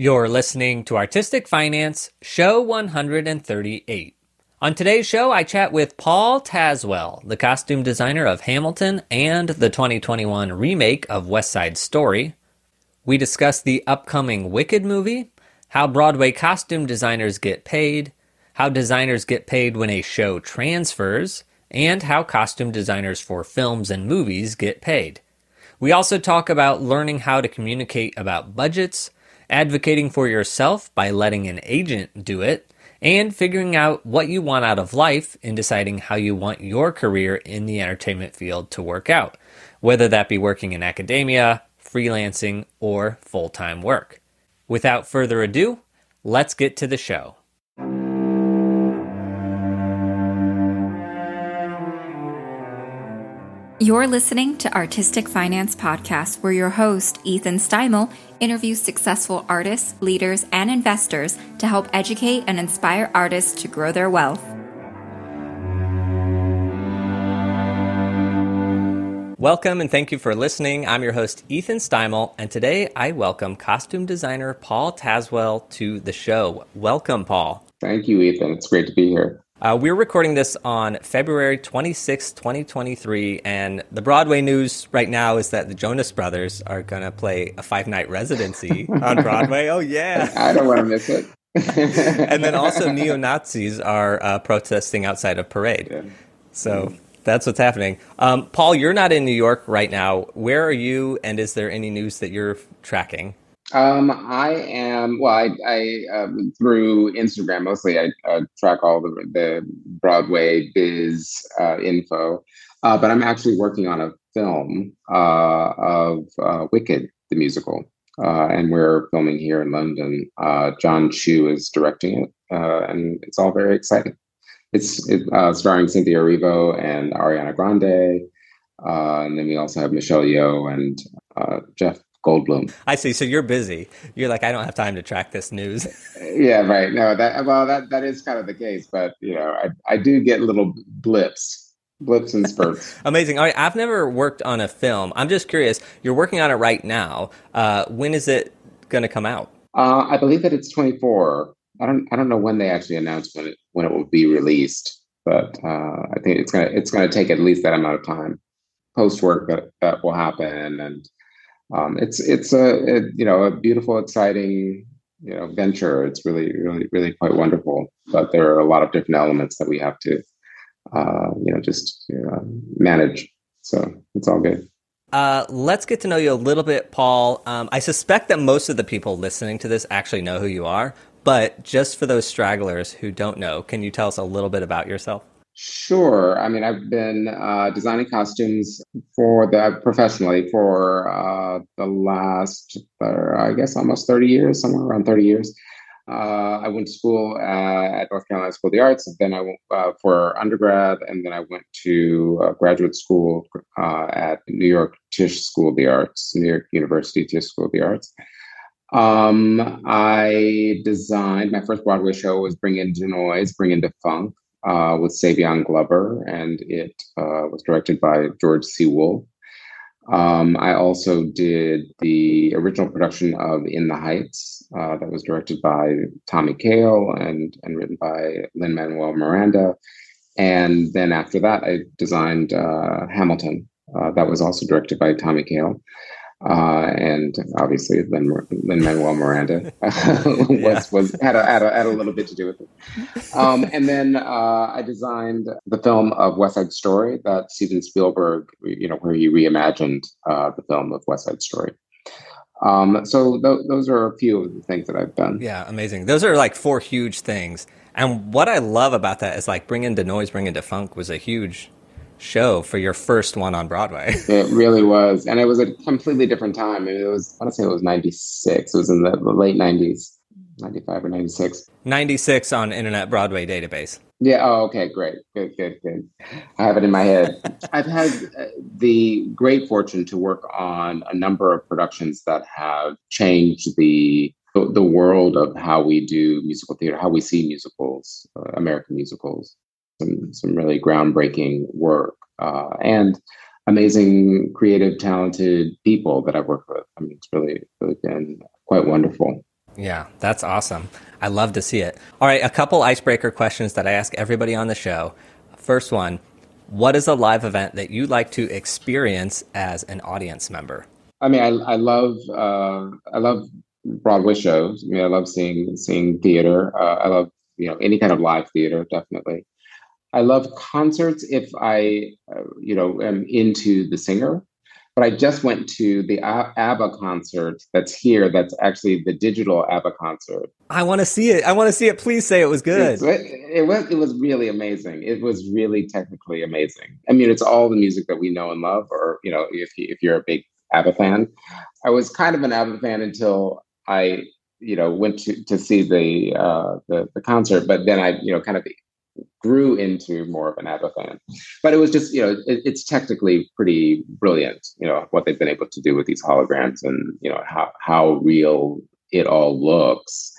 You're listening to Artistic Finance, show 138. On today's show, I chat with Paul Tazewell, the costume designer of Hamilton and the 2021 remake of West Side Story. We discuss the upcoming Wicked movie, how Broadway costume designers get paid, how designers get paid when a show transfers, and how costume designers for films and movies get paid. We also talk about learning how to communicate about budgets advocating for yourself by letting an agent do it, and figuring out what you want out of life in deciding how you want your career in the entertainment field to work out, whether that be working in academia, freelancing, or full time work. Without further ado, let's get to the show. You're listening to Artistic Finance Podcast, where your host, Ethan Steimel, interviews successful artists, leaders, and investors to help educate and inspire artists to grow their wealth. Welcome and thank you for listening. I'm your host, Ethan Steimel, and today I welcome costume designer Paul Tazewell to the show. Welcome, Paul. Thank you, Ethan. It's great to be here. Uh, we're recording this on February 26, 2023, and the Broadway news right now is that the Jonas Brothers are going to play a five night residency on Broadway. Oh, yeah. I don't want to miss it. and then also, neo Nazis are uh, protesting outside of Parade. Yeah. So that's what's happening. Um, Paul, you're not in New York right now. Where are you, and is there any news that you're tracking? Um, I am well. I, I um, through Instagram mostly. I track all the the Broadway biz uh, info, uh, but I'm actually working on a film uh, of uh, Wicked the musical, uh, and we're filming here in London. Jon Chu is directing it, and it's all very exciting. It's it, starring Cynthia Erivo and Ariana Grande, and then we also have Michelle Yeoh and Jeff Goldblum. I see. So you're busy. You're like, I don't have time to track this news. yeah, right. No, that well, that that is kind of the case. But you know, I I do get little blips, blips and spurts. Amazing. All right, I've never worked on a film. I'm just curious. You're working on it right now. Uh, when is it going to come out? Uh, I believe that it's 24. I don't I don't know when they actually announced when it when it will be released, but uh, I think it's gonna it's gonna take at least that amount of time post work that that will happen and um, it's it's a it, you know a beautiful, exciting you know venture. It's really really really quite wonderful. But there are a lot of different elements that we have to uh, you know just you know, manage. So it's all good. Uh, let's get to know you a little bit, Paul. Um, I suspect that most of the people listening to this actually know who you are, but just for those stragglers who don't know, can you tell us a little bit about yourself? Sure. I mean, I've been uh, designing costumes for the professionally for uh, the last, uh, I guess, almost thirty years, somewhere around thirty years. Uh, I went to school at North Carolina School of the Arts. Then I went uh, for undergrad, and then I went to uh, graduate school at New York Tisch School of the Arts, New York University Tisch School of the Arts. Um, I designed my first Broadway show was Bring in 'da Noise, Bring in 'da Funk uh, with Savion Glover, and it uh, was directed by George C. Um, I also did the original production of In the Heights, uh, that was directed by Tommy Kail and, and written by Lin Manuel Miranda. And then after that, I designed uh, Hamilton, uh, that was also directed by Tommy Kail uh, and obviously Lin Manuel Miranda was yeah. was had a, had a, had a little bit to do with it. Um, and then uh, I designed the film of West Side Story that Steven Spielberg, you know, where he reimagined uh, the film of West Side Story. Um, so th- those are a few of the things that I've done. Yeah, amazing. Those are like four huge things. And what I love about that is like Bring in 'da Noise, Bring in 'da Funk was a huge show for your first one on Broadway. it really was. And it was a completely different time. I mean, it was, I want to say it was 96. It was in the, the late 90s, 95 or 96. 96 on Internet Broadway database. Yeah. Oh, okay. Great. Good, good, good. I have it in my head. I've had uh, the great fortune to work on a number of productions that have changed the the world of how we do musical theater, how we see musicals, uh, American musicals some some really groundbreaking work uh, and amazing, creative, talented people that I've worked with. I mean, it's really really been quite wonderful. Yeah, that's awesome. I love to see it. All right, a couple icebreaker questions that I ask everybody on the show. First one What is a live event that you'd like to experience as an audience member? I mean, I, I love uh, I love Broadway shows. I mean, I love seeing seeing theater. Uh, I love you know any kind of live theater, definitely. I love concerts if I uh, you know am into the singer. But I just went to the ABBA concert that's here. That's actually the digital ABBA concert. I want to see it. I want to see it. Please say it was good. It, it was. It was really amazing. It was really technically amazing. I mean, it's all the music that we know and love. Or you know, if you, if you're a big ABBA fan, I was kind of an ABBA fan until I you know went to to see the uh, the the concert. But then I you know kind of grew into more of an ABBA fan. But it was just, you know, it, it's technically pretty brilliant, you know, what they've been able to do with these holograms and, you know, how, how real it all looks.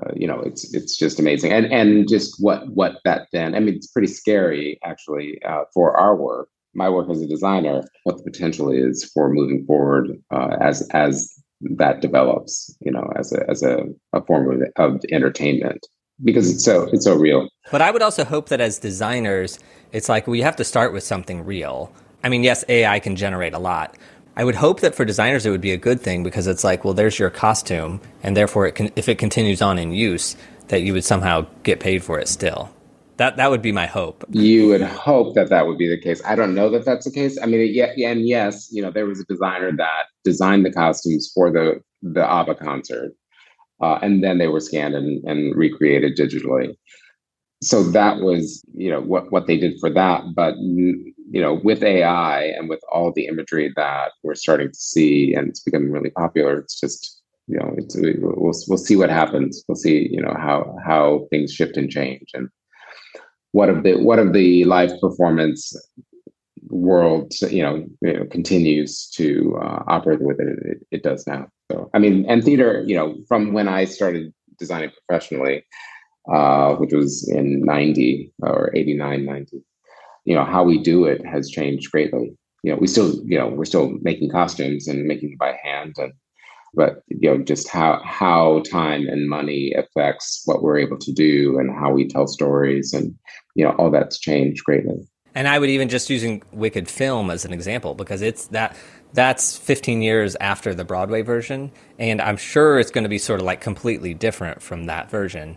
Uh, you know, it's it's just amazing, and and just what what that then. I mean, it's pretty scary actually uh, for our work, my work as a designer, what the potential is for moving forward uh, as as that develops. You know, as a as a, a form of, of entertainment because it's so it's so real. But I would also hope that as designers, it's like we have to start with something real. I mean, yes, AI can generate a lot. I would hope that for designers it would be a good thing because it's like, well, there's your costume, and therefore, it can, if it continues on in use, that you would somehow get paid for it still. That that would be my hope. You would hope that that would be the case. I don't know that that's the case. I mean, yeah, and yes, you know, there was a designer that designed the costumes for the the ABBA concert, uh, and then they were scanned and, and recreated digitally. So that was, you know, what what they did for that. But you know, with AI and with all the imagery that we're starting to see, and it's becoming really popular, it's just, you know, it's we'll we'll see what happens. We'll see, you know, how how things shift and change, and what of the what of the live performance world, you know, you know continues to uh, operate with it, it, it does now. So, I mean, and theater, you know, from when I started designing professionally, uh, which was in 90 or 89, 90, you know, how we do it has changed greatly. You know, we still, you know, we're still making costumes and making them by hand and but you know just how how time and money affects what we're able to do and how we tell stories and you know all that's changed greatly and i would even just using wicked film as an example because it's that that's 15 years after the Broadway version, and I'm sure it's going to be sort of like completely different from that version.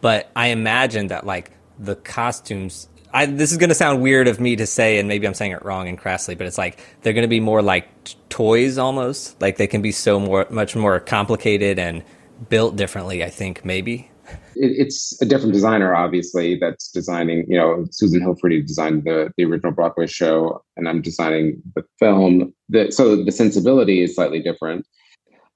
But I imagine that like the costumes. I, this is going to sound weird of me to say, and maybe I'm saying it wrong and crassly, but it's like they're going to be more like t- toys almost. Like they can be so more, much more complicated and built differently. I think maybe it's a different designer, obviously, that's designing. You know, Susan Hilferty designed the the original Broadway show, and I'm designing the film. The, so the sensibility is slightly different.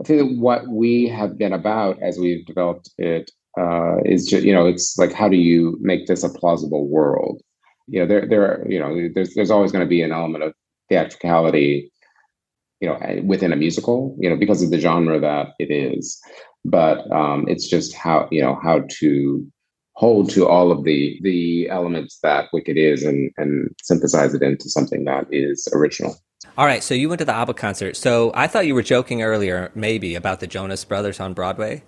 I think that what we have been about as we've developed it uh, is just, you know, it's like how do you make this a plausible world? You know, there there are, you know, there's there's always going to be an element of theatricality, you know, within a musical, you know, because of the genre that it is but um, it's just how you know how to hold to all of the the elements that Wicked is and and synthesize it into something that is original. All right, so you went to the ABBA concert. So I thought you were joking earlier, maybe about the Jonas Brothers on Broadway.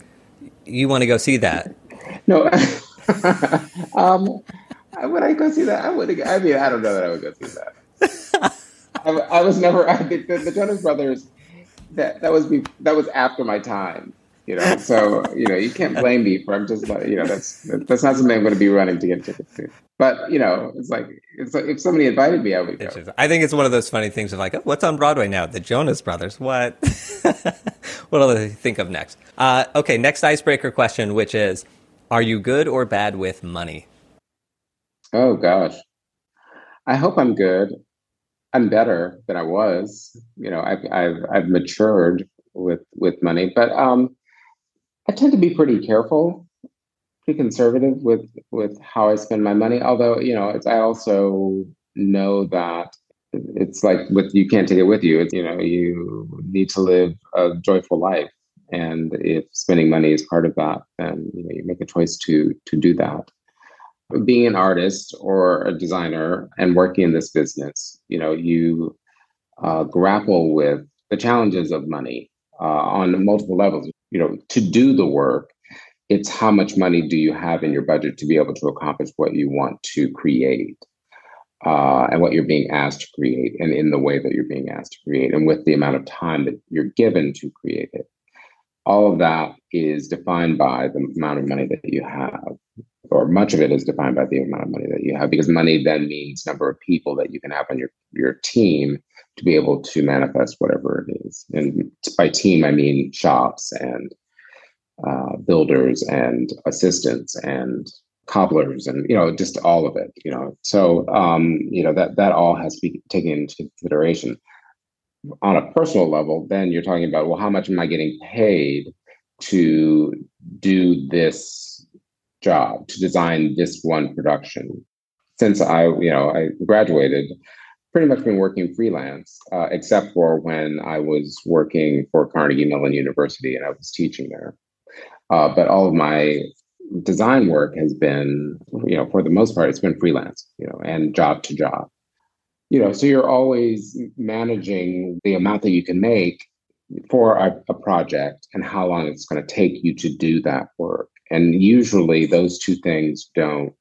You want to go see that? No. um, would I go see that? I would. I mean, I don't know that I would go see that. I, I was never. I think the, the Jonas Brothers. That that was be, that was after my time you know? So you know you can't blame me for i'm just like you know that's that's not something i'm going to be running to get tickets to. But you know it's like it's like if somebody invited me i would go. i think it's one of those funny things of like oh, what's on broadway now? The jonas brothers what? What do they think of next? Uh, okay next icebreaker question which is are you good or bad with money? Oh gosh. I hope i'm good. I'm better than i was. You know i've i've, I've matured with with money. But um I tend to be pretty careful, pretty conservative with with how I spend my money. Although you know, I also know that it's like with you can't take it with you. It's, you know, you need to live a joyful life, and if spending money is part of that, then you know you make a choice to to do that. Being an artist or a designer and working in this business, you know, you uh, grapple with the challenges of money uh, on multiple levels you know, to do the work. It's how much money do you have in your budget to be able to accomplish what you want to create uh, and what you're being asked to create and in the way that you're being asked to create and with the amount of time that you're given to create it. All of that is defined by the amount of money that you have, or much of it is defined by the amount of money that you have, because money then means number of people that you can have on your, your team to be able to manifest whatever it is. And by team, I mean shops and uh, builders and assistants and cobblers and you know just all of it you know. So um you know that that all has to be taken into consideration. On a personal level then you're talking about well how much am i getting paid to do this job to design this one production? Since i you know i graduated pretty much been working freelance, uh, except for when I was working for Carnegie Mellon University and I was teaching there. Uh, but all of my design work has been, you know, for the most part, it's been freelance, you know, and job to job. You know, so you're always managing the amount that you can make for a, a project and how long it's going to take you to do that work. And usually those two things don't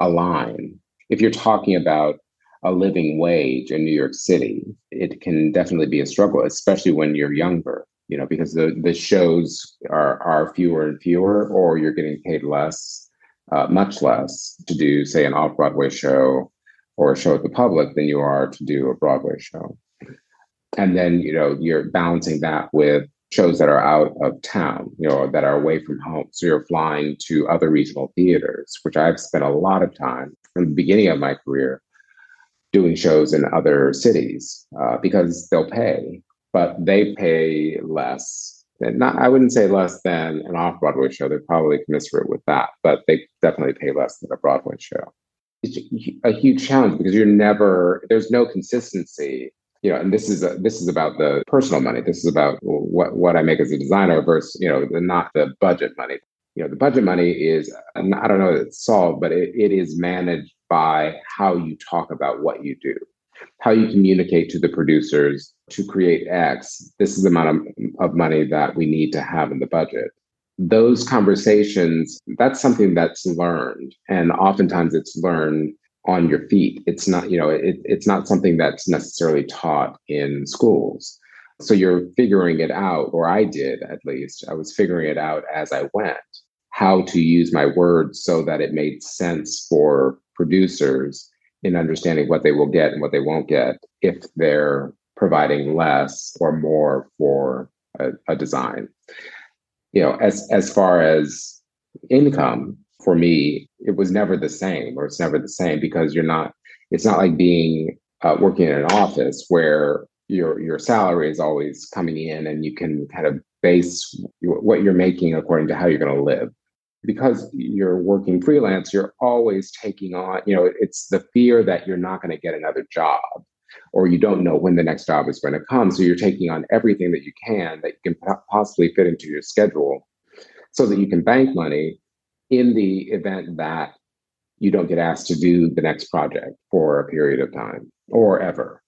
align. If you're talking about a living wage in New York City, it can definitely be a struggle, especially when you're younger, you know, because the, the shows are, are fewer and fewer, or you're getting paid less, uh, much less to do, say, an off Broadway show or a show at the public than you are to do a Broadway show. And then, you know, you're balancing that with shows that are out of town, you know, that are away from home. So you're flying to other regional theaters, which I've spent a lot of time from the beginning of my career doing shows in other cities uh, because they'll pay, but they pay less. Not, I wouldn't say less than an off Broadway show. They're probably commensurate with that, but they definitely pay less than a Broadway show. It's a huge challenge because you're never there's no consistency you know, and this is a, this is about the personal money. This is about what what I make as a designer versus you know, the, not the budget money. You know, the budget money is I don't know that it's solved, but it, it is managed by how you talk about what you do, how you communicate to the producers to create X. This is the amount of, of money that we need to have in the budget. Those conversations, that's something that's learned. And oftentimes it's learned on your feet. It's not, you know, it, it's not something that's necessarily taught in schools. So you're figuring it out, or I did at least. I was figuring it out as I went, how to use my words so that it made sense for producers in understanding what they will get and what they won't get if they're providing less or more for a, a design. You know, as as far as income, for me, it was never the same, or it's never the same because you're not. It's not like being uh, working in an office where your your salary is always coming in and you can kind of base what you're making according to how you're going to live because you're working freelance, you're always taking on, you know, it's the fear that you're not going to get another job or you don't know when the next job is going to come. So you're taking on everything that you can that you can possibly fit into your schedule so that you can bank money in the event that you don't get asked to do the next project for a period of time or ever.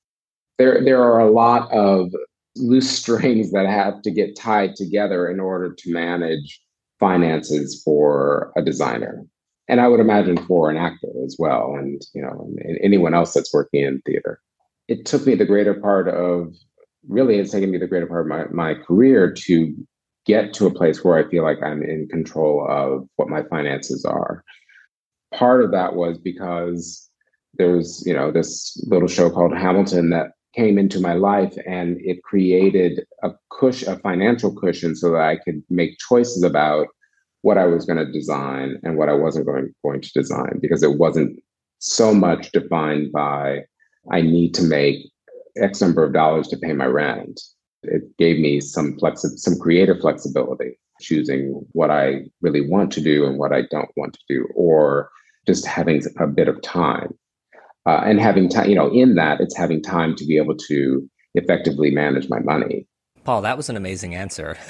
There, there are a lot of loose strings that have to get tied together in order to manage finances for a designer. And i would imagine for an actor as well and you know anyone else that's working in theater. It took me the greater part of really it's taken me the greater part of my, my career to get to a place where i feel like i'm in control of what my finances are. Part of that was because there's you know this little show called hamilton that came into my life and it created a cushion, a financial cushion so that I could make choices about what I was going to design and what I wasn't going, going to design because it wasn't so much defined by I need to make X number of dollars to pay my rent. It gave me some flexi- some creative flexibility, choosing what I really want to do and what I don't want to do, or just having a bit of time uh, and having time, you know, in that it's having time to be able to effectively manage my money. Paul, that was an amazing answer.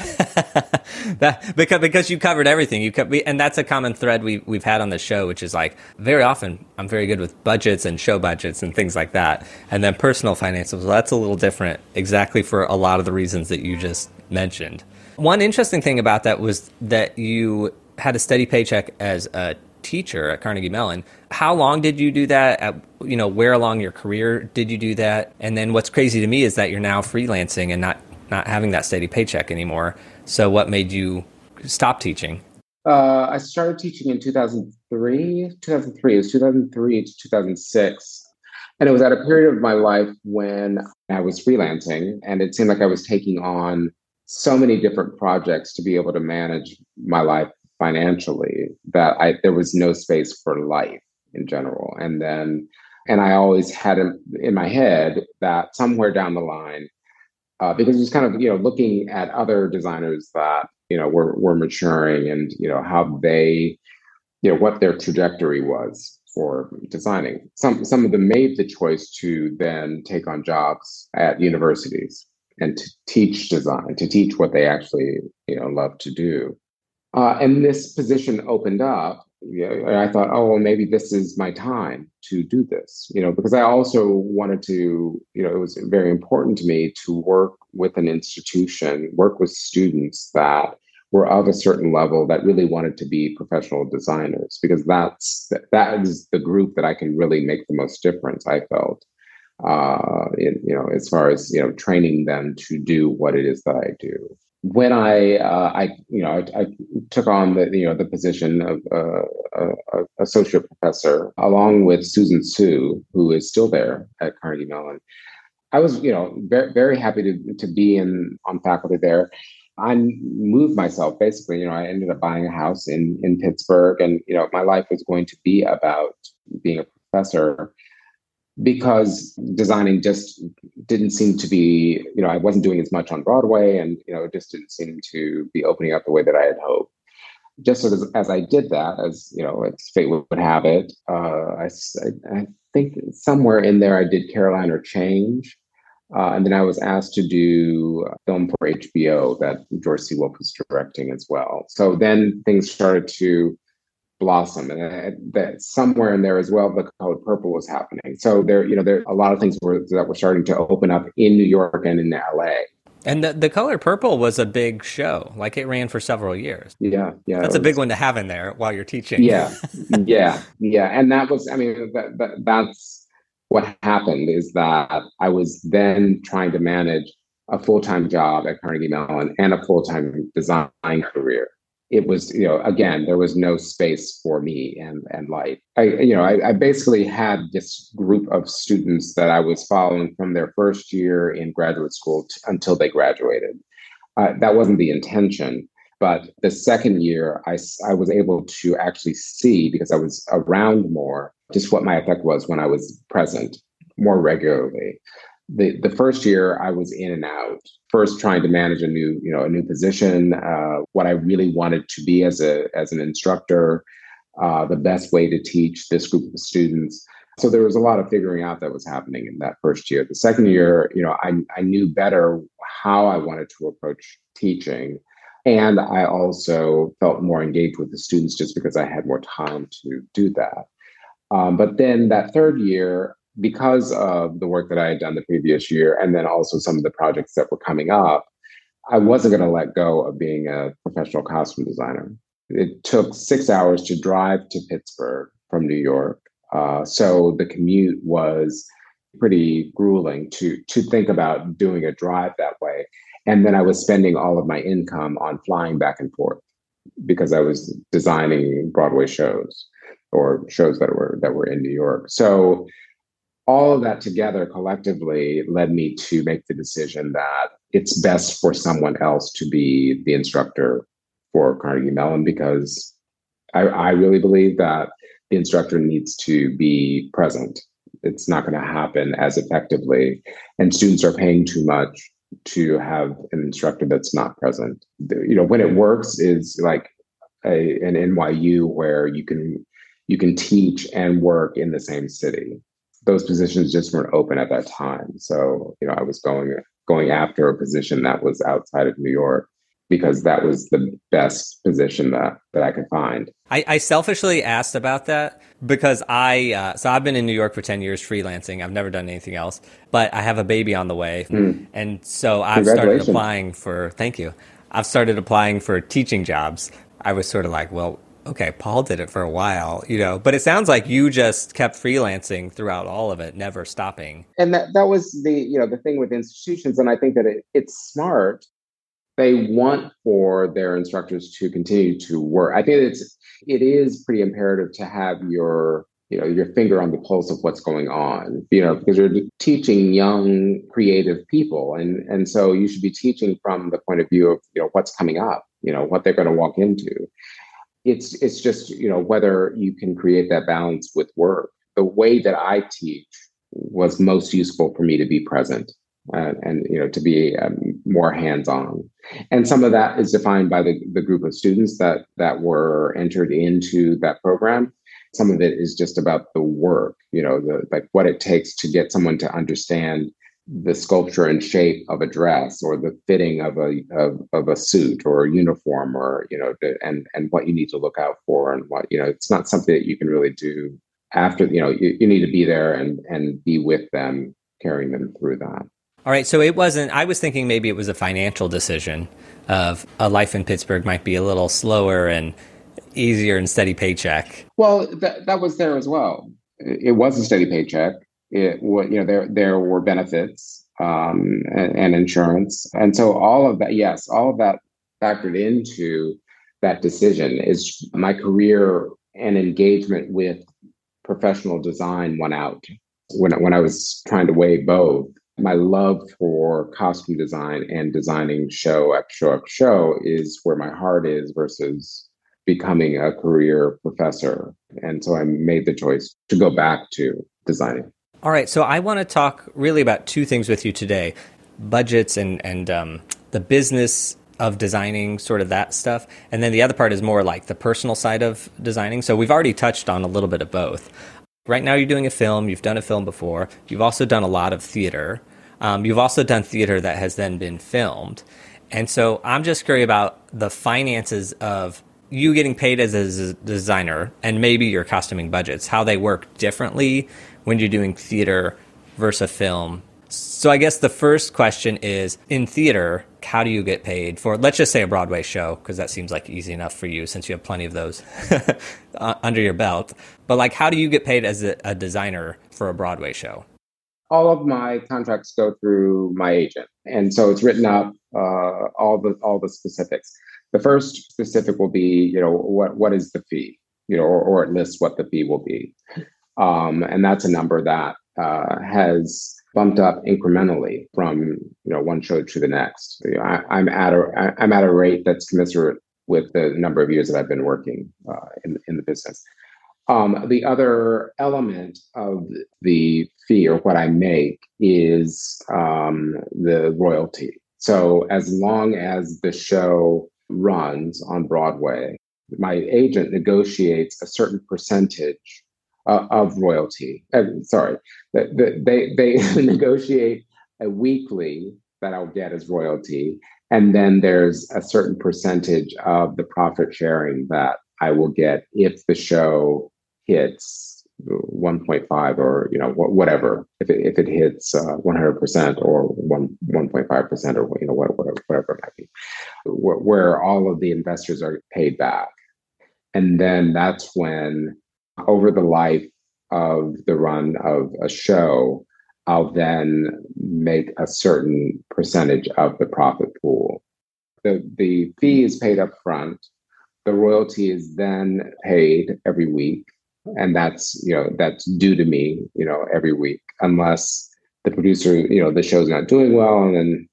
that because because you covered everything. You and that's a common thread we we've had on the show, which is like very often I'm very good with budgets and show budgets and things like that, and then personal finances. Well, that's a little different, exactly for a lot of the reasons that you just mentioned. One interesting thing about that was that you had a steady paycheck as a teacher at Carnegie Mellon. How long did you do that? At, you know, where along your career did you do that? And then what's crazy to me is that you're now freelancing and not not having that steady paycheck anymore. So what made you stop teaching? Uh, I started teaching in 2003. 2003. It was 2003 to 2006. And it was at a period of my life when I was freelancing, and it seemed like I was taking on so many different projects to be able to manage my life financially that I there was no space for life in general. And then, and I always had in my head that somewhere down the line, uh, because it was kind of you know looking at other designers that you know were were maturing and you know how they, you know what their trajectory was for designing. Some some of them made the choice to then take on jobs at universities and to teach design, to teach what they actually you know love to do. Uh, and this position opened up. You know, and I thought, oh, well, maybe this is my time to do this. You know, because I also wanted to. You know, it was very important to me to work with an institution, work with students that were of a certain level that really wanted to be professional designers because that's that is the group that I can really make the most difference. I felt, uh, in, you know, as far as you know, training them to do what it is that I do. When I, uh, I, you know, I, I, took on the, you know, the position of uh, uh, associate professor along with Susan Tsu, who is still there at Carnegie Mellon. I was, you know, very, very happy to to be in on faculty there. I moved myself basically. You know, I ended up buying a house in in Pittsburgh, and you know, my life was going to be about being a professor because designing just didn't seem to be. You know, I wasn't doing as much on Broadway, and you know, it just didn't seem to be opening up the way that I had hoped. Just as as I did that, as you know, as fate would have it, uh, I, I think somewhere in there I did Caroline or Change uh, and then I was asked to do film for HBO that George C. Was directing as well. So then things started to blossom, and I, that somewhere in there as well, the color purple was happening. So there, you know, there a lot of things were that were starting to open up in New York and in LA. And the, the color purple was a big show. Like it ran for several years. Yeah, yeah. That's a big one to have in there while you're teaching. Yeah, yeah, yeah. And that was, I mean, that, that that's what happened is that I was then trying to manage a full time job at Carnegie Mellon and a full time design career. It was, you know, again, there was no space for me and and life. I, you know, I, I basically had this group of students that I was following from their first year in graduate school t- until they graduated. Uh, that wasn't the intention, but the second year, I I was able to actually see because I was around more just what my effect was when I was present more regularly. The the first year I was in and out, first trying to manage a new, you know, a new position, uh, what I really wanted to be as a as an instructor, uh, the best way to teach this group of students. So there was a lot of figuring out that was happening in that first year. The second year, you know, I I knew better how I wanted to approach teaching. And I also felt more engaged with the students just because I had more time to do that. Um, but then that third year, because of the work that I had done the previous year, and then also some of the projects that were coming up, I wasn't going to let go of being a professional costume designer. It took six hours to drive to Pittsburgh from New York. Uh, so the commute was pretty grueling to to think about doing a drive that way. And then I was spending all of my income on flying back and forth because I was designing Broadway shows or shows that were that were in New York. So all of that together collectively led me to make the decision that it's best for someone else to be the instructor for Carnegie Mellon because I, I really believe that the instructor needs to be present. It's not going to happen as effectively, and students are paying too much to have an instructor that's not present. You know, when it works is like a, an NYU where you can you can teach and work in the same city. Those positions just weren't open at that time. So, you know, I was going going after a position that was outside of New York because that was the best position that, that I could find. I, I selfishly asked about that because I, uh, so I've been in New York for 10 years freelancing. I've never done anything else, but I have a baby on the way. Mm. And so I've started applying for, thank you. I've started applying for teaching jobs, I was sort of like, well, okay, Paul did it for a while, you know, but it sounds like you just kept freelancing throughout all of it, never stopping. And that, that was the, you know, the thing with institutions. And I think that it, it's smart. They want for their instructors to continue to work. I think it's, it is pretty imperative to have your you know your finger on the pulse of what's going on you know because you're teaching young creative people and and so you should be teaching from the point of view of you know what's coming up you know what they're going to walk into it's it's just you know whether you can create that balance with work. The way that i teach was most useful for me to be present uh, and you know to be um, more hands-on. And some of that is defined by the, the group of students that that were entered into that program. Some of it is just about the work, you know, the like what it takes to get someone to understand the sculpture and shape of a dress or the fitting of a of, of a suit or a uniform or you know and and what you need to look out for and what you know it's not something that you can really do after you know you, you need to be there and and be with them carrying them through that all right so it wasn't i was thinking maybe it was a financial decision of a life in pittsburgh might be a little slower and easier and steady paycheck. Well, that that was there as well. It, was a steady paycheck. It you know there there were benefits um, and, and insurance, and so all of that. Yes, all of that factored into that decision. Is my career and engagement with professional design went out when when I was trying to weigh both. My love for costume design and designing show after show after show is where my heart is versus becoming a career professor. And so I made the choice to go back to designing. All right. So I want to talk really about two things with you today budgets and, and um, the business of designing, sort of that stuff. And then the other part is more like the personal side of designing. So we've already touched on a little bit of both. Right now, you're doing a film, you've done a film before, you've also done a lot of theater. Um, you've also done theater that has then been filmed. And so I'm just curious about the finances of you getting paid as a designer and maybe your costuming budgets, how they work differently when you're doing theater versus a film. So I guess the first question is in theater, how do you get paid for let's just say a Broadway show because that seems like easy enough for you since you have plenty of those under your belt. But like how do you get paid as a, a designer for a Broadway show? All of my contracts go through my agent, and so it's written up uh, all the all the specifics. The first specific will be, you know, what what is the fee, you know, or, or it lists what the fee will be, um, and that's a number that uh, has bumped up incrementally from you know one show to the next. You know, I, am at a I'm at a rate that's commensurate with the number of years that I've been working uh, in in the business. Um, the other element of the fee or what I make is um, the royalty. So as long as the show runs on Broadway, my agent negotiates a certain percentage uh, of royalty. Uh, sorry, they, they, they negotiate a weekly that I'll get as royalty. And then there's a certain percentage of the profit sharing that I will get if the show hits 1.5 or you know whatever if it, if it hits uh, 100% or 1 1.5% or you know whatever whatever it might be where, where all of the investors are paid back and then that's when over the life of the run of a show I'll then make a certain percentage of the profit pool. The the fee is paid up front. The royalty is then paid every week. And that's you know that's due to me you know every week unless the producer you know the show's not doing well and then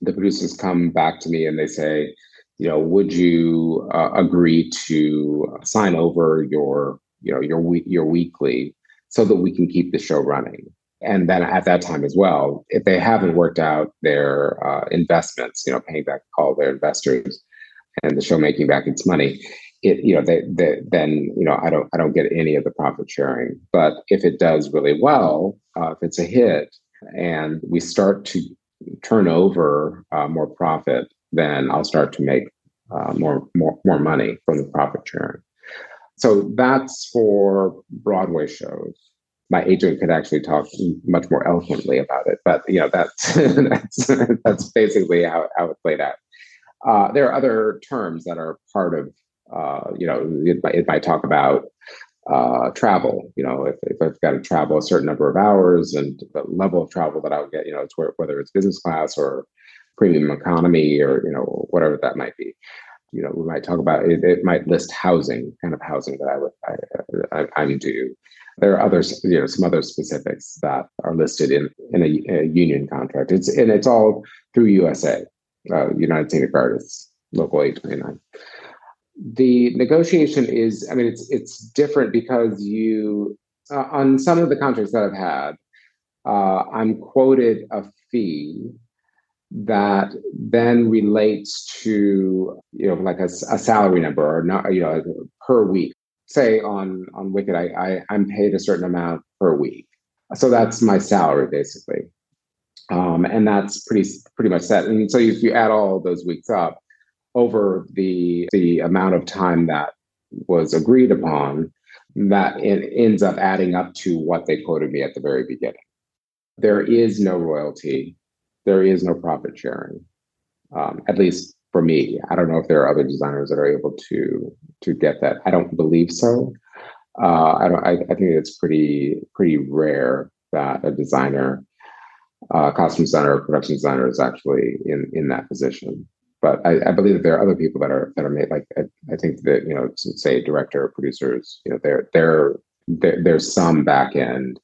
the producers come back to me and they say you know would you uh, agree to sign over your you know your week your weekly so that we can keep the show running. And then at that time as well if they haven't worked out their uh, investments you know paying back all their investors and the show making back its money it you know they, they, then you know i don't i don't get any of the profit sharing. But if it does really well uh, if it's a hit and we start to turn over uh, more profit then i'll start to make uh, more more more money from the profit sharing so that's for broadway shows my agent could actually talk much more eloquently about it but you know that's that's that's basically how, how it played out Uh, there are other terms that are part of, uh, you know, it, it might talk about uh, travel. You know, if, if I've got to travel a certain number of hours and the level of travel that I'll get, you know, it's where, whether it's business class or premium economy or you know whatever that might be. You know, we might talk about it. It might list housing, kind of housing that I would I, I, I'm due. There are others, you know, some other specifics that are listed in in a, a union contract. It's and it's all through USA, uh, United Scenic Artists, Local 829 the negotiation is i mean it's it's different because you uh, on some of the contracts that i've had uh, i'm quoted a fee that then relates to you know like a, a salary number or not you know per week say on on wicked I, I i'm paid a certain amount per week so that's my salary basically um, and that's pretty pretty much set and so if you add all those weeks up over the the amount of time that was agreed upon, that it ends up adding up to what they quoted me at the very beginning. There is no royalty. There is no profit sharing, um, at least for me. I don't know if there are other designers that are able to to get that. I don't believe so. Uh, I don't. I, I, think it's pretty pretty rare that a designer, uh, costume designer, or production designer is actually in in that position but I, I, believe that there are other people that are that are made like I, I think that you know say director producers you know there there there's some back end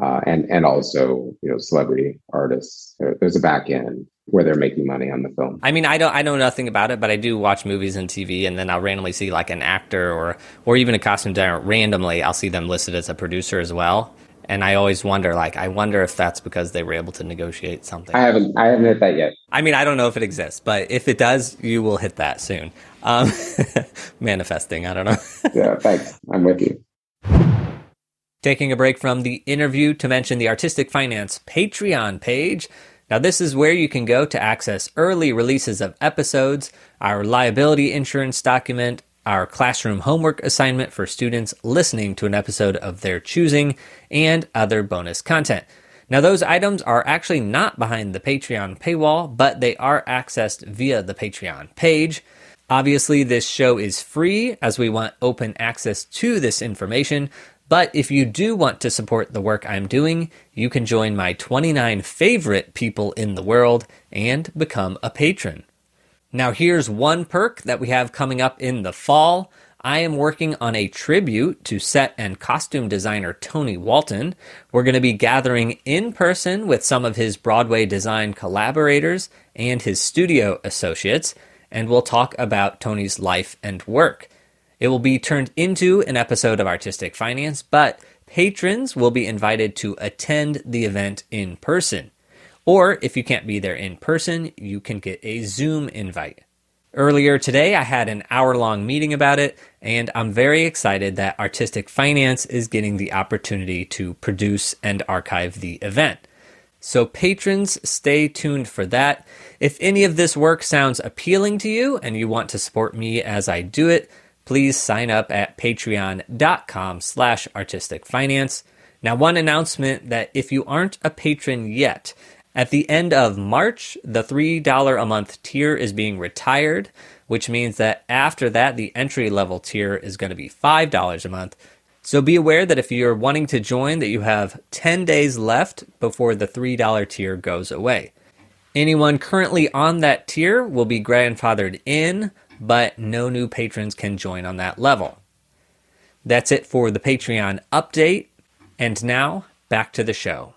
uh, and and also you know celebrity artists there's a back end where they're making money on the film. I mean, I don't I know nothing about it, but I do watch movies and TV, and then I'll randomly see like an actor or or even a costume designer. Randomly, I'll see them listed as a producer as well and I always wonder, like, I wonder if that's because they were able to negotiate something. I haven't, I haven't hit that yet. I mean, I don't know if it exists, but if it does, you will hit that soon. Um, manifesting, I don't know. yeah, thanks. I'm with you. Taking a break from the interview to mention the Artistic Finance Patreon page. Now, this is where you can go to access early releases of episodes, our liability insurance document, our classroom homework assignment for students listening to an episode of their choosing, and other bonus content. Now, those items are actually not behind the Patreon paywall, but they are accessed via the Patreon page. Obviously, this show is free as we want open access to this information. But if you do want to support the work I'm doing, you can join my 29 favorite people in the world and become a patron. Now, here's one perk that we have coming up in the fall. I am working on a tribute to set and costume designer Tony Walton. We're going to be gathering in person with some of his Broadway design collaborators and his studio associates, and we'll talk about Tony's life and work. It will be turned into an episode of Artistic Finance, but patrons will be invited to attend the event in person. Or if you can't be there in person, you can get a Zoom invite. Earlier today, I had an hour long meeting about it, and I'm very excited that Artistic Finance is getting the opportunity to produce and archive the event. So, patrons, stay tuned for that. If any of this work sounds appealing to you and you want to support me as I do it, please sign up at patreon.com slash artisticfinance. Now, one announcement that if you aren't a patron yet, at the end of March, the $3 a month tier is being retired, which means that after that, the entry level tier is going to be $5 a month. So be aware that if you're wanting to join that you have 10 days left before the $3 tier goes away. Anyone currently on that tier will be grandfathered in, but no new patrons can join on that level. That's it for the Patreon update. And now, back to the show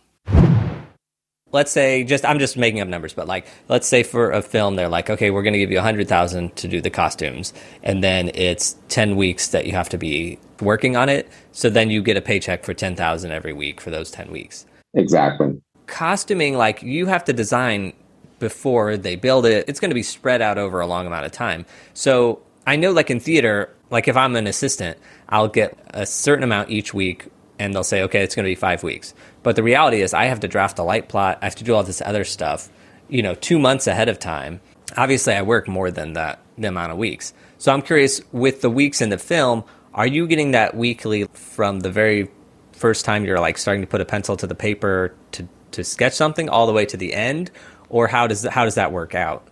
let's say just I'm just making up numbers, but like let's say for a film they're like, okay, we're going to give you a hundred thousand to do the costumes, and then it's ten weeks that you have to be working on it. So then you get a paycheck for ten thousand every week for those ten weeks. Exactly. Costuming, like you have to design before they build it. It's going to be spread out over a long amount of time. So I know, like in theater, like if I'm an assistant, I'll get a certain amount each week and they'll say, okay, it's going to be five weeks. But the reality is, I have to draft a light plot. I have to do all this other stuff, you know, two months ahead of time. Obviously, I work more than that the amount of weeks. So I'm curious, with the weeks in the film, are you getting that weekly from the very first time you're like starting to put a pencil to the paper to to sketch something all the way to the end, or how does how does that work out?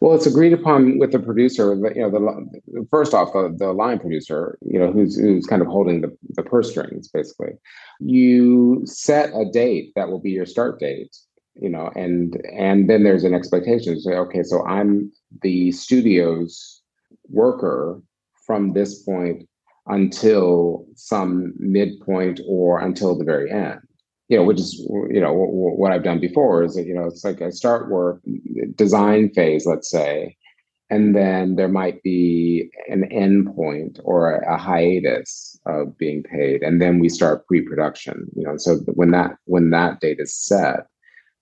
Well, it's agreed upon with the producer. You know, the first off, the, the line producer, you know, who's who's kind of holding the the purse strings, basically. You set a date that will be your start date, you know, and and then there's an expectation say, okay, so I'm the studio's worker from this point until some midpoint or until the very end you know, which is you know what I've done before is that you know it's like I start work design phase, let's say, and then there might be an end point or a hiatus of being paid, and then we start pre-production. You know, so when that when that date is set,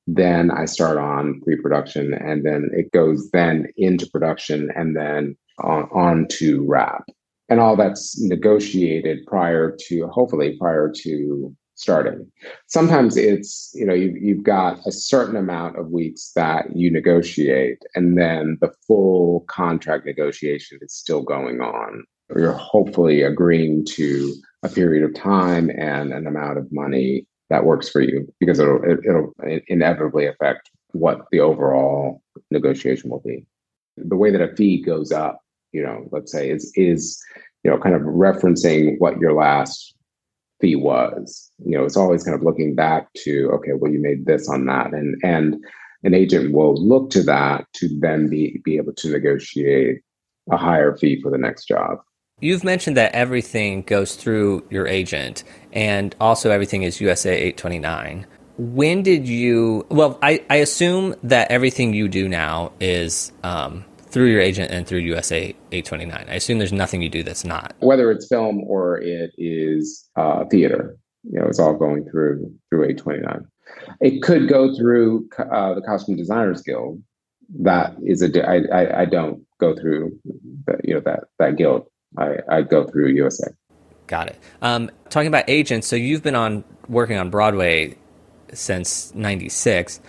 then I start on pre-production, and then it goes then into production, and then on, on to wrap, and all that's negotiated prior to hopefully prior to starting. Sometimes it's, you know, you've, you've got a certain amount of weeks that you negotiate, and then the full contract negotiation is still going on. You're hopefully agreeing to a period of time and an amount of money that works for you because it'll, it'll inevitably affect what the overall negotiation will be. The way that a fee goes up, you know, let's say is, is, you know, kind of referencing what your last fee was. You know, it's always kind of looking back to, okay, well, you made this on that. And and an agent will look to that to then be be able to negotiate a higher fee for the next job. You've mentioned that everything goes through your agent and also everything is USA 829. When did you, well, I, I assume that everything you do now is um, through your agent and through USA 829. I assume there's nothing you do that's not. Whether it's film or it is uh, theater, you know, it's all going through through 829. It could go through uh, the Costume Designers Guild. That is a I, I, I don't go through the, you know that that guild. I, I go through USA. Got it. Um, talking about agents, so you've been on working on Broadway since '96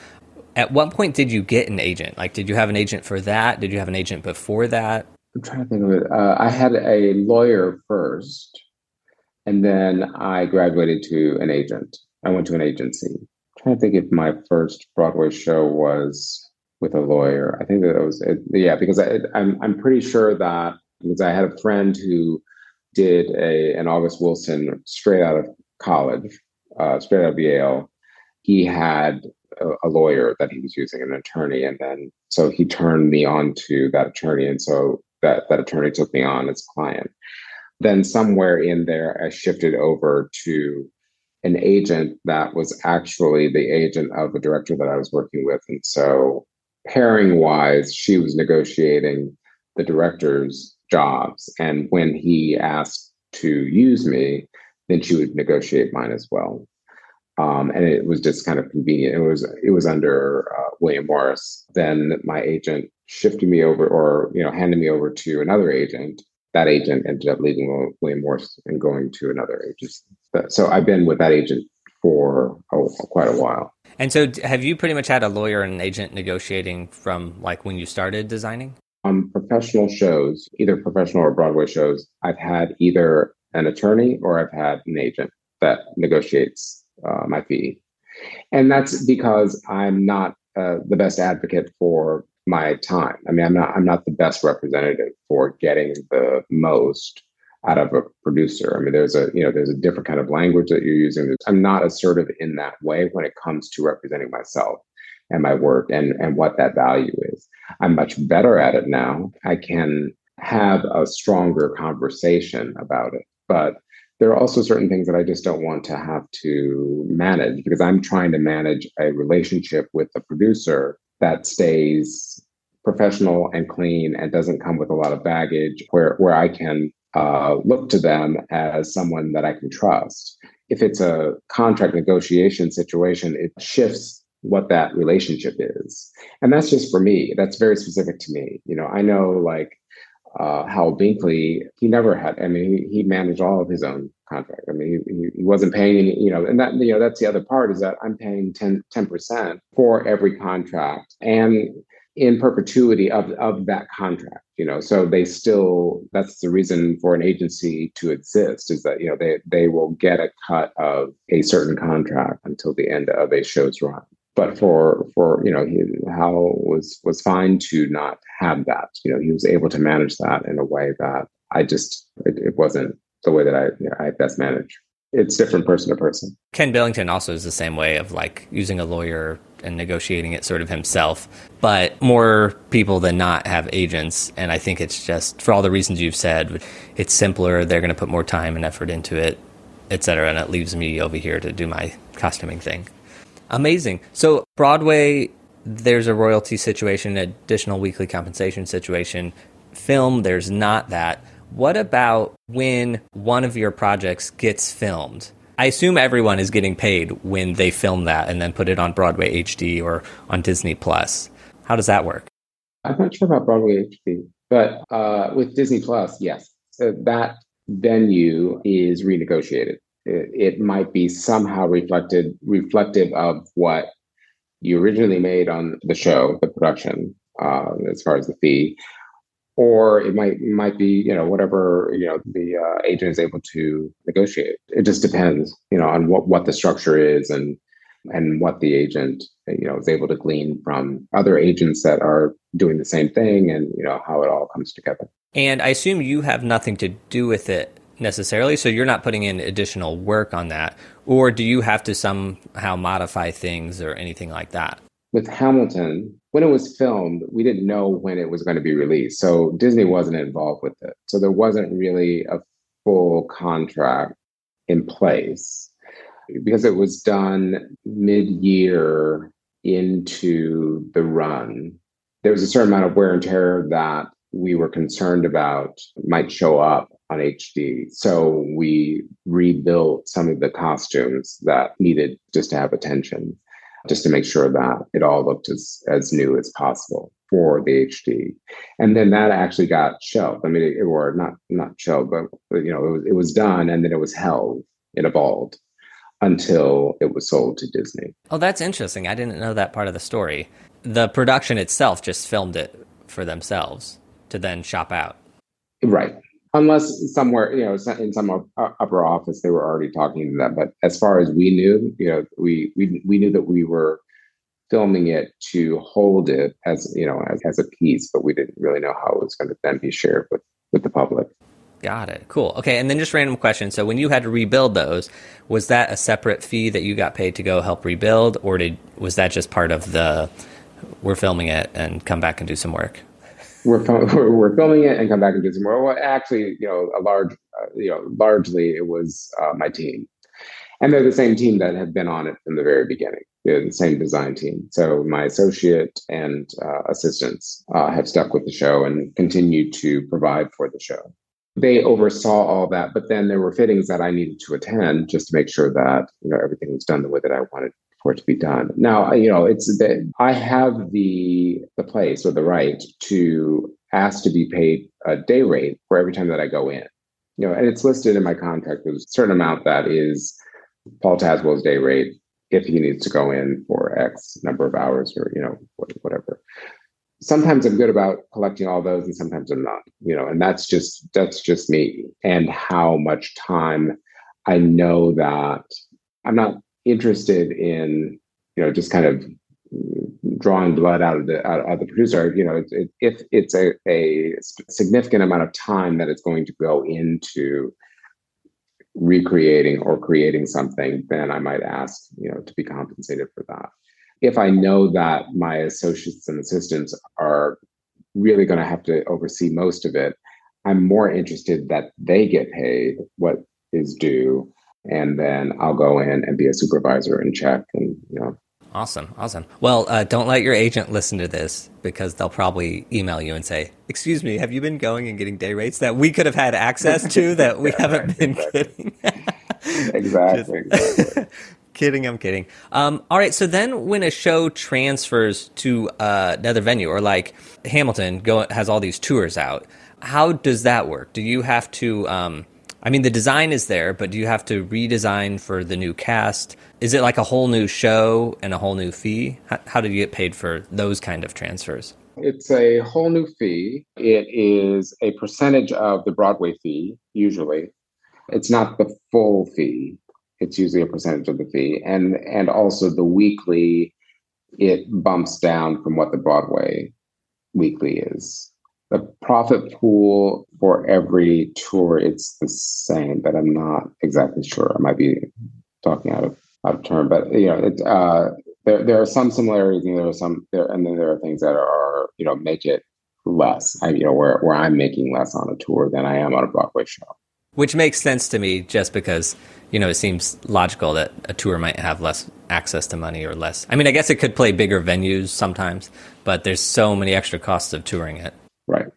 at what point did you get an agent? Like, did you have an agent for that? Did you have an agent before that? I'm trying to think of it. Uh, I had a lawyer first, and then I graduated to an agent. I went to an agency. I'm trying to think if my first Broadway show was with a lawyer. I think that it was yeah, because I, I'm I'm pretty sure that because I had a friend who did a an August Wilson straight out of college, uh, straight out of Yale. He had a, lawyer that he was using, an attorney, and then so he turned me on to that attorney, and so that that attorney took me on as client. Then somewhere in there, I shifted over to an agent that was actually the agent of a director that I was working with, and so pairing wise, she was negotiating the director's jobs, and when he asked to use me, then she would negotiate mine as well um, and it was just kind of convenient. It was it was under uh, William Morris. Then my agent shifted me over, or you know, handed me over to another agent. That agent ended up leaving William Morris and going to another agent. So I've been with that agent for oh, quite a while. And so, have you pretty much had a lawyer and an agent negotiating from like when you started designing? On professional shows, either professional or Broadway shows, I've had either an attorney or I've had an agent that negotiates uh, my fee. And that's because I'm not uh, the best advocate for my time. I mean, I'm not I'm not the best representative for getting the most out of a producer. I mean, there's a you know there's a different kind of language that you're using. I'm not assertive in that way when it comes to representing myself and my work and and what that value is. I'm much better at it now. I can have a stronger conversation about it, but there are also certain things that I just don't want to have to manage because I'm trying to manage a relationship with the producer that stays professional and clean and doesn't come with a lot of baggage where, where I can uh, look to them as someone that I can trust. If it's a contract negotiation situation, it shifts what that relationship is. And that's just for me. That's very specific to me. You know, I know like uh, Howell Binkley, he never had. I mean, he, he managed all of his own contract. I mean, he, he wasn't paying any. You know, and that you know that's the other part is that I'm paying 10 percent for every contract and in perpetuity of of that contract. You know, so they still. That's the reason for an agency to exist is that you know they they will get a cut of a certain contract until the end of a show's run. But for for you know he, Howell was was fine to not have that. You know, he was able to manage that in a way that I just it, it wasn't the way that I you know, I best manage. It's different person to person. Ken Billington also is the same way of like using a lawyer and negotiating it sort of himself. But more people than not have agents, and I think it's just for all the reasons you've said, it's simpler. They're going to put more time and effort into it, etc. And it leaves me over here to do my costuming thing. Amazing. So Broadway, there's a royalty situation, additional weekly compensation situation. Film, there's not that. What about when one of your projects gets filmed? I assume everyone is getting paid when they film that and then put it on Broadway HD or on Disney Plus. How does that work? I'm not sure about Broadway HD, but uh, with Disney Plus, yes, so that venue is renegotiated it, might be somehow reflected reflective of what you originally made on the show, the production, uh, as far as the fee, or it might might be you know whatever you know the uh, agent is able to negotiate. It just depends, you know, on what what the structure is and and what the agent you know is able to glean from other agents that are doing the same thing, and you know how it all comes together. And I assume you have nothing to do with it necessarily. So you're not putting in additional work on that. Or do you have to somehow modify things or anything like that? With Hamilton, when it was filmed, we didn't know when it was going to be released. So Disney wasn't involved with it. So there wasn't really a full contract in place because it was done mid year into the run. There was a certain amount of wear and tear that we were concerned about might show up on HD. So we rebuilt some of the costumes that needed just to have attention, just to make sure that it all looked as, as new as possible for the HD. And then that actually got shelved. I mean, it, or not not shelved, but you know, it was, it was done and then it was held. It evolved until it was sold to Disney. Oh, that's interesting. I didn't know that part of the story. The production itself just filmed it for themselves to then shop out. Right unless somewhere you know in some uh, upper office they were already talking to them. But as far as we knew you know we we, we knew that we were filming it to hold it as you know as, as a piece but we didn't really know how it was going to then be shared with with the public. Got it. Cool. Okay and then just random question. So when you had to rebuild those was that a separate fee that you got paid to go help rebuild or did was that just part of the we're filming it and come back and do some work we're, we're, filming it and come back and do some more. Well, actually, you know, a large, uh, you know, largely it was uh, my team, and they're the same team that have been on it from the very beginning. They're the same design team. So my associate and uh, assistants uh, have stuck with the show and continue to provide for the show. They oversaw all that, but then there were fittings that I needed to attend just to make sure that you know everything was done the way that I wanted for it to be done. Now, you know, it's that I have the the place or the right to ask to be paid a day rate for every time that I go in. You know, and it's listed in my contract. There's a certain amount that is Paul Tazewell's day rate if he needs to go in for X number of hours or you know whatever. Sometimes I'm good about collecting all those, and sometimes I'm not. You know, and that's just that's just me and how much time I know that I'm not interested in you know just kind of drawing blood out of the out of the producer you know it, if it's a, a significant amount of time that it's going to go into recreating or creating something then i might ask you know to be compensated for that. If i know that my associates and assistants are really going to have to oversee most of it i'm more interested that they get paid what is due and then I'll go in and be a supervisor and check and you know. Awesome, awesome. Well, uh, don't let your agent listen to this because they'll probably email you and say, "Excuse me, have you been going and getting day rates that we could have had access to that we haven't been getting?" exactly. exactly. kidding, I'm kidding. Um, all right, so then when a show transfers to uh, another venue, or like Hamilton go, has all these tours out, how does that work? Do you have to um, I mean, the design is there, but do you have to redesign for the new cast? Is it like a whole new show and a whole new fee? How, how do you get paid for those kind of transfers? It's a whole new fee. It is a percentage of the Broadway fee, usually. It's not the full fee. It's usually a percentage of the fee. And and also the weekly it bumps down from what the Broadway weekly is. The profit pool for every tour it's the same, but I'm not exactly sure. I might be talking out of out of turn, but you know, it, uh, there there are some similarities, and there are some there, and then there are things that are you know make it less. I you know where where I'm making less on a tour than I am on a Broadway show. Which makes sense to me, just because you know it seems logical that a tour might have less access to money or less. I mean, I guess it could play bigger venues sometimes, but there's so many extra costs of touring it. Right.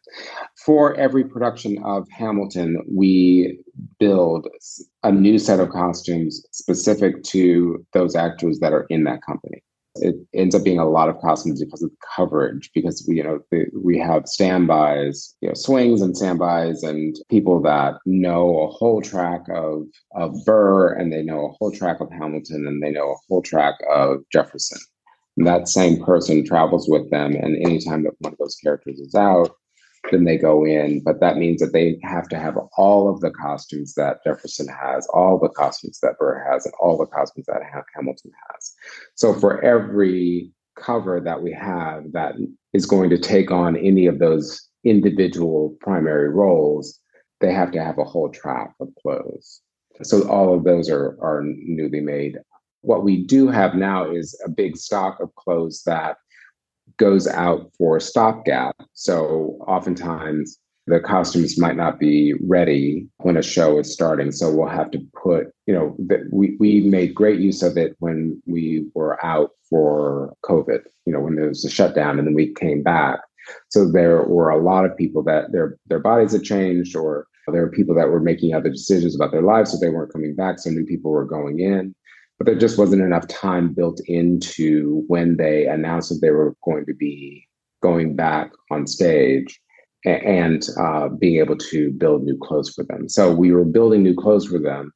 For every production of Hamilton, we build a new set of costumes specific to those actors that are in that company. It ends up being a lot of costumes because of coverage, because we, you know, we have standbys, you know, swings and standbys, and people that know a whole track of of Burr, and they know a whole track of Hamilton, and they know a whole track of Jefferson. That same person travels with them, and anytime that one of those characters is out, then they go in. But that means that they have to have all of the costumes that Jefferson has, all the costumes that Burr has, and all the costumes that Hamilton has. So for every cover that we have that is going to take on any of those individual primary roles, they have to have a whole track of clothes. So all of those are are newly made. What we do have now is a big stock of clothes that goes out for stopgap. So oftentimes the costumes might not be ready when a show is starting. So we'll have to put, you know, we, we made great use of it when we were out for COVID, you know, when there was a shutdown and then we came back. So there were a lot of people that their their bodies had changed or there were people that were making other decisions about their lives, so they weren't coming back. So new people were going in but there just wasn't enough time built into when they announced that they were going to be going back on stage and uh, being able to build new clothes for them. So we were building new clothes for them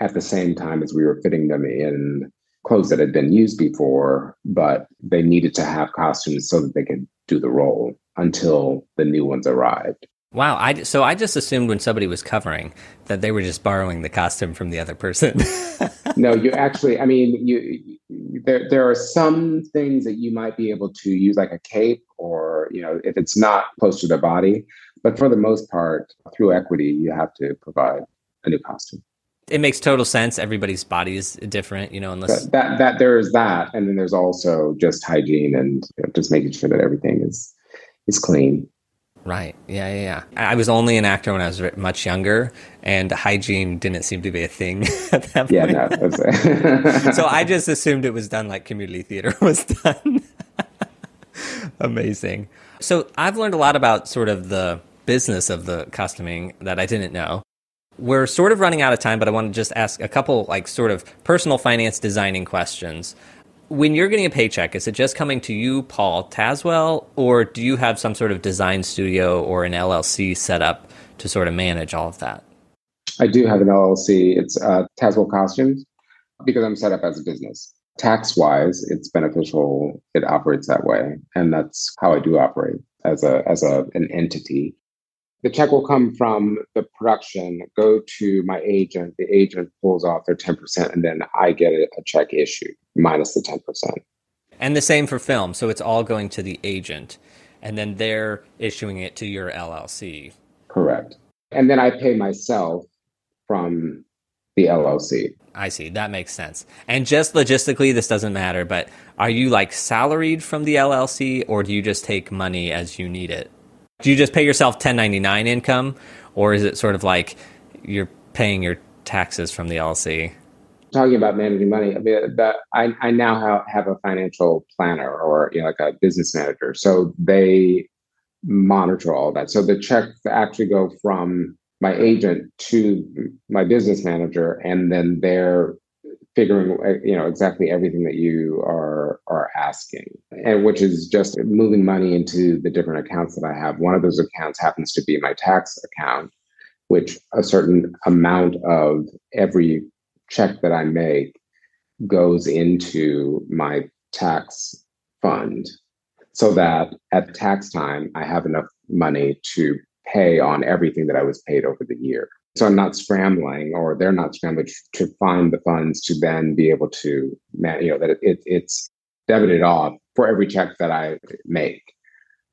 at the same time as we were fitting them in clothes that had been used before, but they needed to have costumes so that they could do the role until the new ones arrived. Wow, I so I just assumed when somebody was covering that they were just borrowing the costume from the other person. no, you actually, I mean, you, there there are some things that you might be able to use like a cape or, you know, if it's not close to the body, but for the most part, through equity, you have to provide a new costume. It makes total sense. Everybody's body is different, you know, unless that that, that there's that and then there's also just hygiene and you know, just making sure that everything is is clean. Right. Yeah, yeah, yeah. I was only an actor when I was much younger, and hygiene didn't seem to be a thing at that point. Yeah, no, so I just assumed it was done like community theater was done. Amazing. So I've learned a lot about sort of the business of the costuming that I didn't know. We're sort of running out of time, but I want to just ask a couple like sort of personal finance designing questions when you're getting a paycheck, is it just coming to you, Paul Tazewell, or do you have some sort of design studio or an LLC set up to sort of manage all of that? I do have an LLC. It's uh, Tazewell Costumes because I'm set up as a business. Tax wise, it's beneficial. It operates that way, and that's how I do operate as a as a an entity the check will come from the production, go to my agent. The agent pulls off their 10%, and then I get a, check issued minus the 10%. And the same for film. So it's all going to the agent, and then they're issuing it to your LLC. Correct. And then I pay myself from the LLC. I see. That makes sense. And just logistically, this doesn't matter, but are you like salaried from the LLC or do you just take money as you need it? Do you just pay yourself 1099 income, or is it sort of like you're paying your taxes from the LLC? Talking about managing money, I, mean, I, I now have, have a financial planner or you know, like a business manager. So they monitor all that. So the checks actually go from my agent to my business manager, and then they're figuring uh, you know exactly everything that you are are asking and which is just moving money into the different accounts that i have. One of those accounts happens to be my tax account which a certain amount of every check that i make goes into my tax fund so that at tax time i have enough money to pay on everything that i was paid over the year so I'm not scrambling, or they're not scrambling to find the funds to then be able to, you know, that it, it's debited off for every check that I make.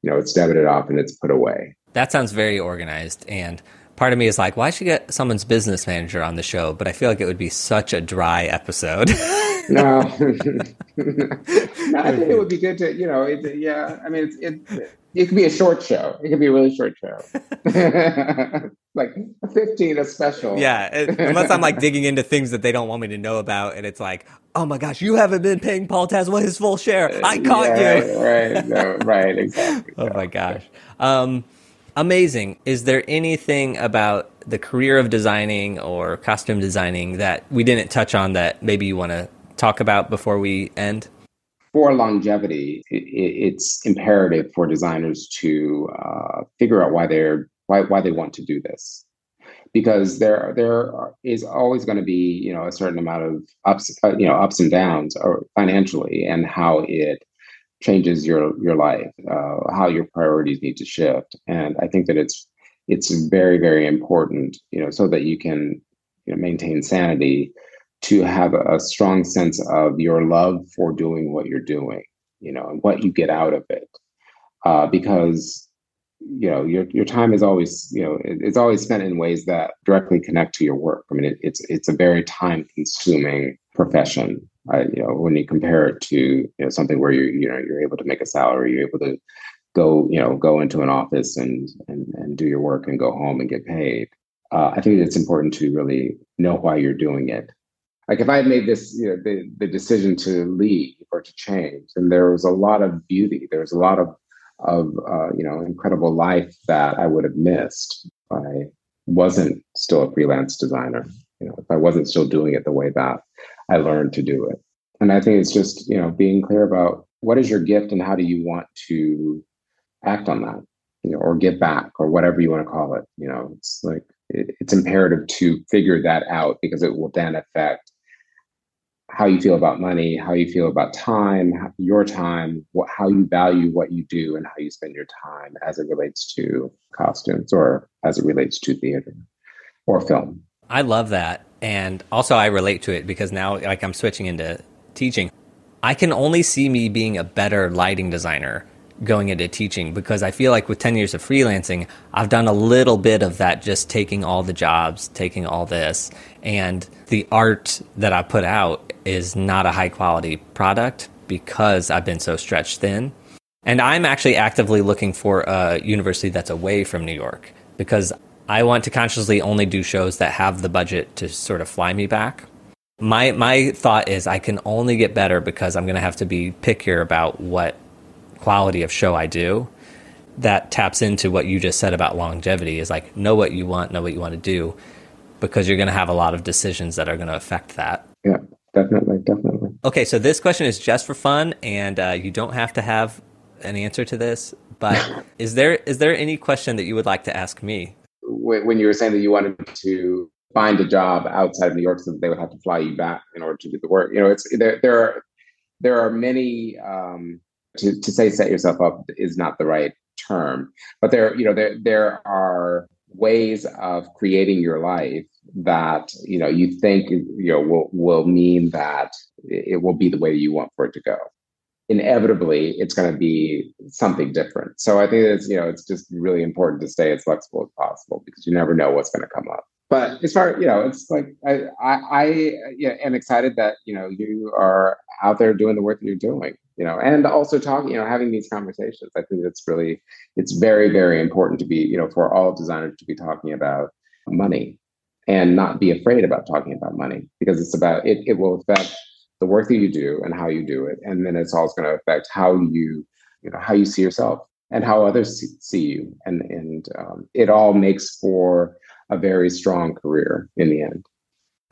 You know, it's debited off and it's put away. That sounds very organized. And part of me is like, why should you get someone's business manager on the show? But I feel like it would be such a dry episode. no. no, I think it would be good to, you know, it, yeah. I mean, it, it, it could be a short show. It could be a really short show. like 15, a special. Yeah. Unless I'm like digging into things that they don't want me to know about. And it's like, oh my gosh, you haven't been paying Paul Tazewell his full share. I caught yeah, you. Right. No, right. Exactly. oh my gosh. Um, amazing. Is there anything about the career of designing or costume designing that we didn't touch on that maybe you want to talk about before we end? For longevity, it, it's imperative for designers to uh, figure out why they're why why they want to do this, because there there is always going to be you know a certain amount of ups uh, you know ups and downs or financially and how it changes your your life, uh, how your priorities need to shift. And I think that it's it's very very important, you know, so that you can you know, maintain sanity to have a strong sense of your love for doing what you're doing, you know, and what you get out of it, uh, because you know your your time is always you know it, it's always spent in ways that directly connect to your work. I mean, it, it's it's a very time consuming profession I, you know, when you compare it to you know something where you you know you're able to make a salary, you're able to go you know go into an office and and, and do your work and go home and get paid. Uh, I think it's important to really know why you're doing it. Like if I had made this, you know, the, the decision to leave or to change, and there was a lot of beauty, there was a lot of of uh, you know incredible life that I would have missed if I wasn't still a freelance designer. You know, if I wasn't still doing it the way that I learned to do it. And I think it's just, you know, being clear about what is your gift and how do you want to act on that, you know, or give back or whatever you want to call it. You know, it's like it, it's imperative to figure that out because it will then affect how you feel about money, how you feel about time, your time, what, how you value what you do, and how you spend your time as it relates to costumes or as it relates to theater or film. I love that. And also, I relate to it because now, like, I'm switching into teaching. I can only see me being a better lighting designer going into teaching because I feel like with 10 years of freelancing, I've done a little bit of that, just taking all the jobs, taking all this. And the art that I put out is not a high quality product because I've been so stretched thin. And I'm actually actively looking for a university that's away from New York because I want to consciously only do shows that have the budget to sort of fly me back. My my thought is I can only get better because I'm going to have to be pickier about what quality of show I do. That taps into what you just said about longevity is like know what you want, know what you want to do because you're going to have a lot of decisions that are going to affect that. Yeah, definitely, definitely. Okay, so this question is just for fun and uh, you don't have to have an answer to this, but is there is there any question that you would like to ask me? when you were saying that you wanted to find a job outside of New York so that they would have to fly you back in order to do the work. You know, it's there. There are there are many. Um, to to say set yourself up is not the right term, but there you know there there are ways of creating your life that you know you think you know will will mean that it will be the way you want for it to go inevitably it's going to be something different. So I think it's you know it's just really important to stay as flexible as possible because you never know what's going to come up. But as far you know, it's like I I, I yeah, am excited that you know you are out there doing the work that you're doing. You know, and also talking, you know, having these conversations. I think it's really, it's very, very important to be, you know, for all designers to be talking about money and not be afraid about talking about money because it's about it. It will affect the work that you do and how you do it and then it's also going to affect how you you know how you see yourself and how others see you and and um, it all makes for a very strong career in the end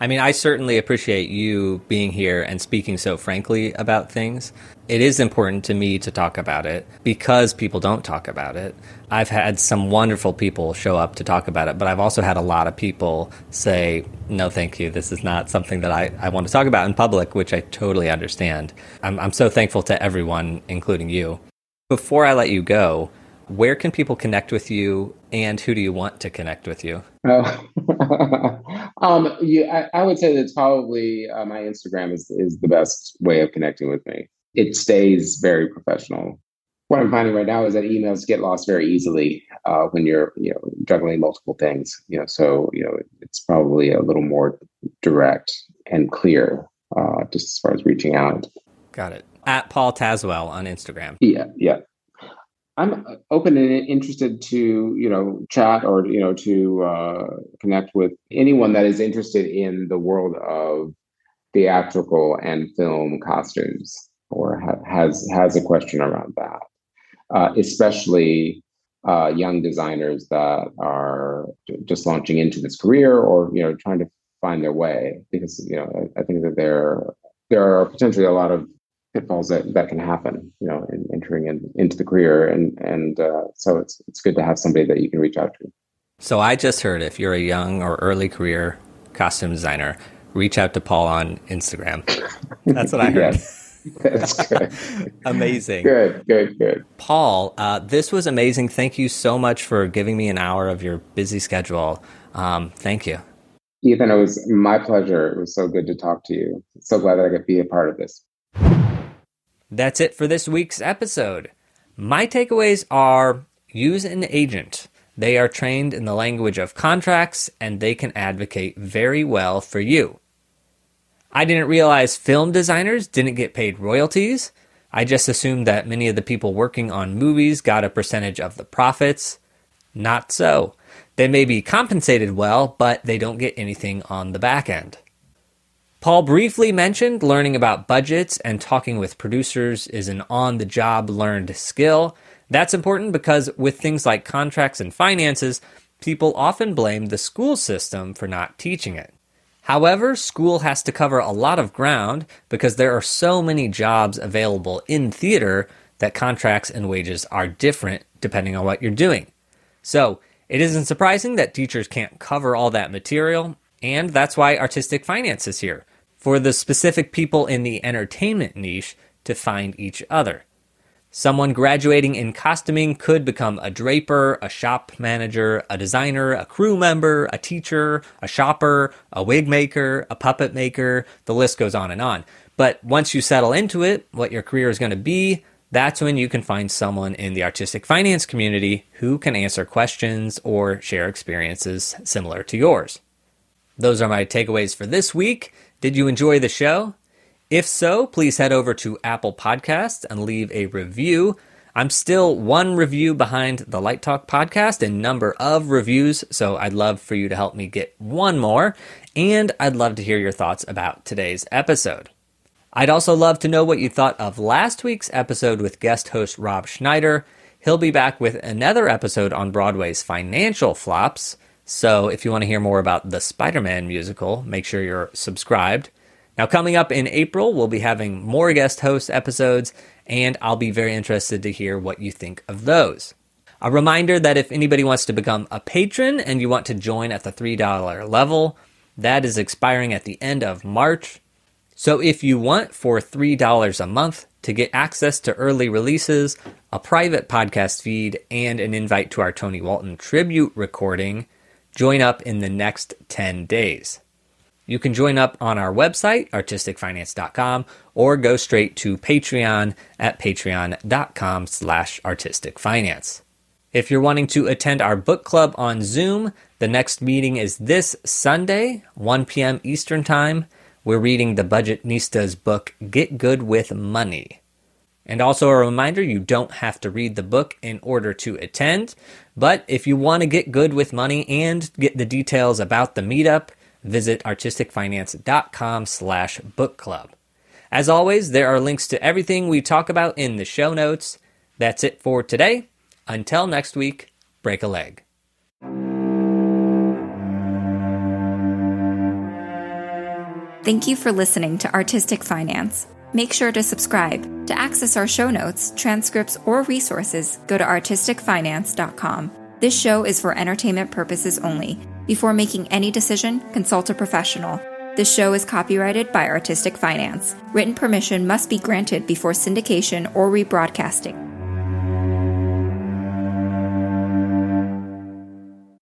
I mean, I certainly appreciate you being here and speaking so frankly about things. It is important to me to talk about it because people don't talk about it. I've had some wonderful people show up to talk about it, but I've also had a lot of people say, no, thank you. This is not something that I, I want to talk about in public, which I totally understand. I'm, I'm so thankful to everyone, including you. Before I let you go, where can people connect with you and who do you want to connect with you? Oh. um, yeah, I, I, would say that probably uh, my Instagram is, is the best way of connecting with me. it stays very professional. What I'm finding right now is that emails get lost very easily uh, when you're you know juggling multiple things. You know, so you know it's probably a little more direct and clear uh, just as far as reaching out. Got it. At Paul Tazewell on Instagram. Yeah, yeah. I'm open and interested to you know chat or you know to uh, connect with anyone that is interested in the world of theatrical and film costumes or ha- has has a question around that, uh, especially uh, young designers that are just launching into this career or you know trying to find their way because you know I, I think that there there are potentially a lot of pitfalls that, that can happen, you know, in entering in, into the career. And, and uh, so it's, it's good to have somebody that you can reach out to. So I just heard if you're a young or early career costume designer, reach out to Paul on Instagram. That's what I heard. That's good. amazing. Good, good, good. Paul, uh, this was amazing. Thank you so much for giving me an hour of your busy schedule. Um, thank you. Ethan, it was my pleasure. It was so good to talk to you. So glad that I could be a part of this. That's it for this week's episode. My takeaways are use an agent. They are trained in the language of contracts and they can advocate very well for you. I didn't realize film designers didn't get paid royalties. I just assumed that many of the people working on movies got a percentage of the profits. Not so. They may be compensated well, but they don't get anything on the back end. Paul briefly mentioned learning about budgets and talking with producers is an on the job learned skill. That's important because with things like contracts and finances, people often blame the school system for not teaching it. However, school has to cover a lot of ground because there are so many jobs available in theater that contracts and wages are different depending on what you're doing. So, it isn't surprising that teachers can't cover all that material, and that's why artistic finance is here for the specific people in the entertainment niche to find each other. Someone graduating in costuming could become a draper, a shop manager, a designer, a crew member, a teacher, a shopper, a wig maker, a puppet maker. The list goes on and on. But once you settle into it, what your career is going to be, that's when you can find someone in the artistic finance community who can answer questions or share experiences similar to yours. Those are my takeaways for this week. Did you enjoy the show? If so, please head over to Apple Podcasts and leave a review. I'm still one review behind the Light Talk podcast in number of reviews, so I'd love for you to help me get one more, and I'd love to hear your thoughts about today's episode. I'd also love to know what you thought of last week's episode with guest host Rob Schneider. He'll be back with another episode on Broadway's financial flops. So if you want to hear more about the Spider Man musical, make sure you're subscribed. Now, coming up in April, we'll be having more guest host episodes, and I'll be very interested to hear what you think of those. A reminder that if anybody wants to become a patron and you want to join at the $3 level, that is expiring at the end of March. So if you want for $3 a month to get access to early releases, a private podcast feed, and an invite to our Tony Walton tribute recording, Join up in the next 10 days. You can join up on our website, artisticfinance.com, or go straight to Patreon at patreon.com slash artisticfinance. If you're wanting to attend our book club on Zoom, the next meeting is this Sunday, 1 p.m. Eastern Time. We're reading the Budgetnista's book, Get Good with Money. And also a reminder you don't have to read the book in order to attend. But if you want to get good with money and get the details about the meetup, visit artisticfinance.com slash book club. As always, there are links to everything we talk about in the show notes. That's it for today. Until next week, break a leg. Thank you for listening to Artistic Finance. Make sure to subscribe. To access our show notes, transcripts, or resources, go to artisticfinance.com. This show is for entertainment purposes only. Before making any decision, consult a professional. This show is copyrighted by Artistic Finance. Written permission must be granted before syndication or rebroadcasting.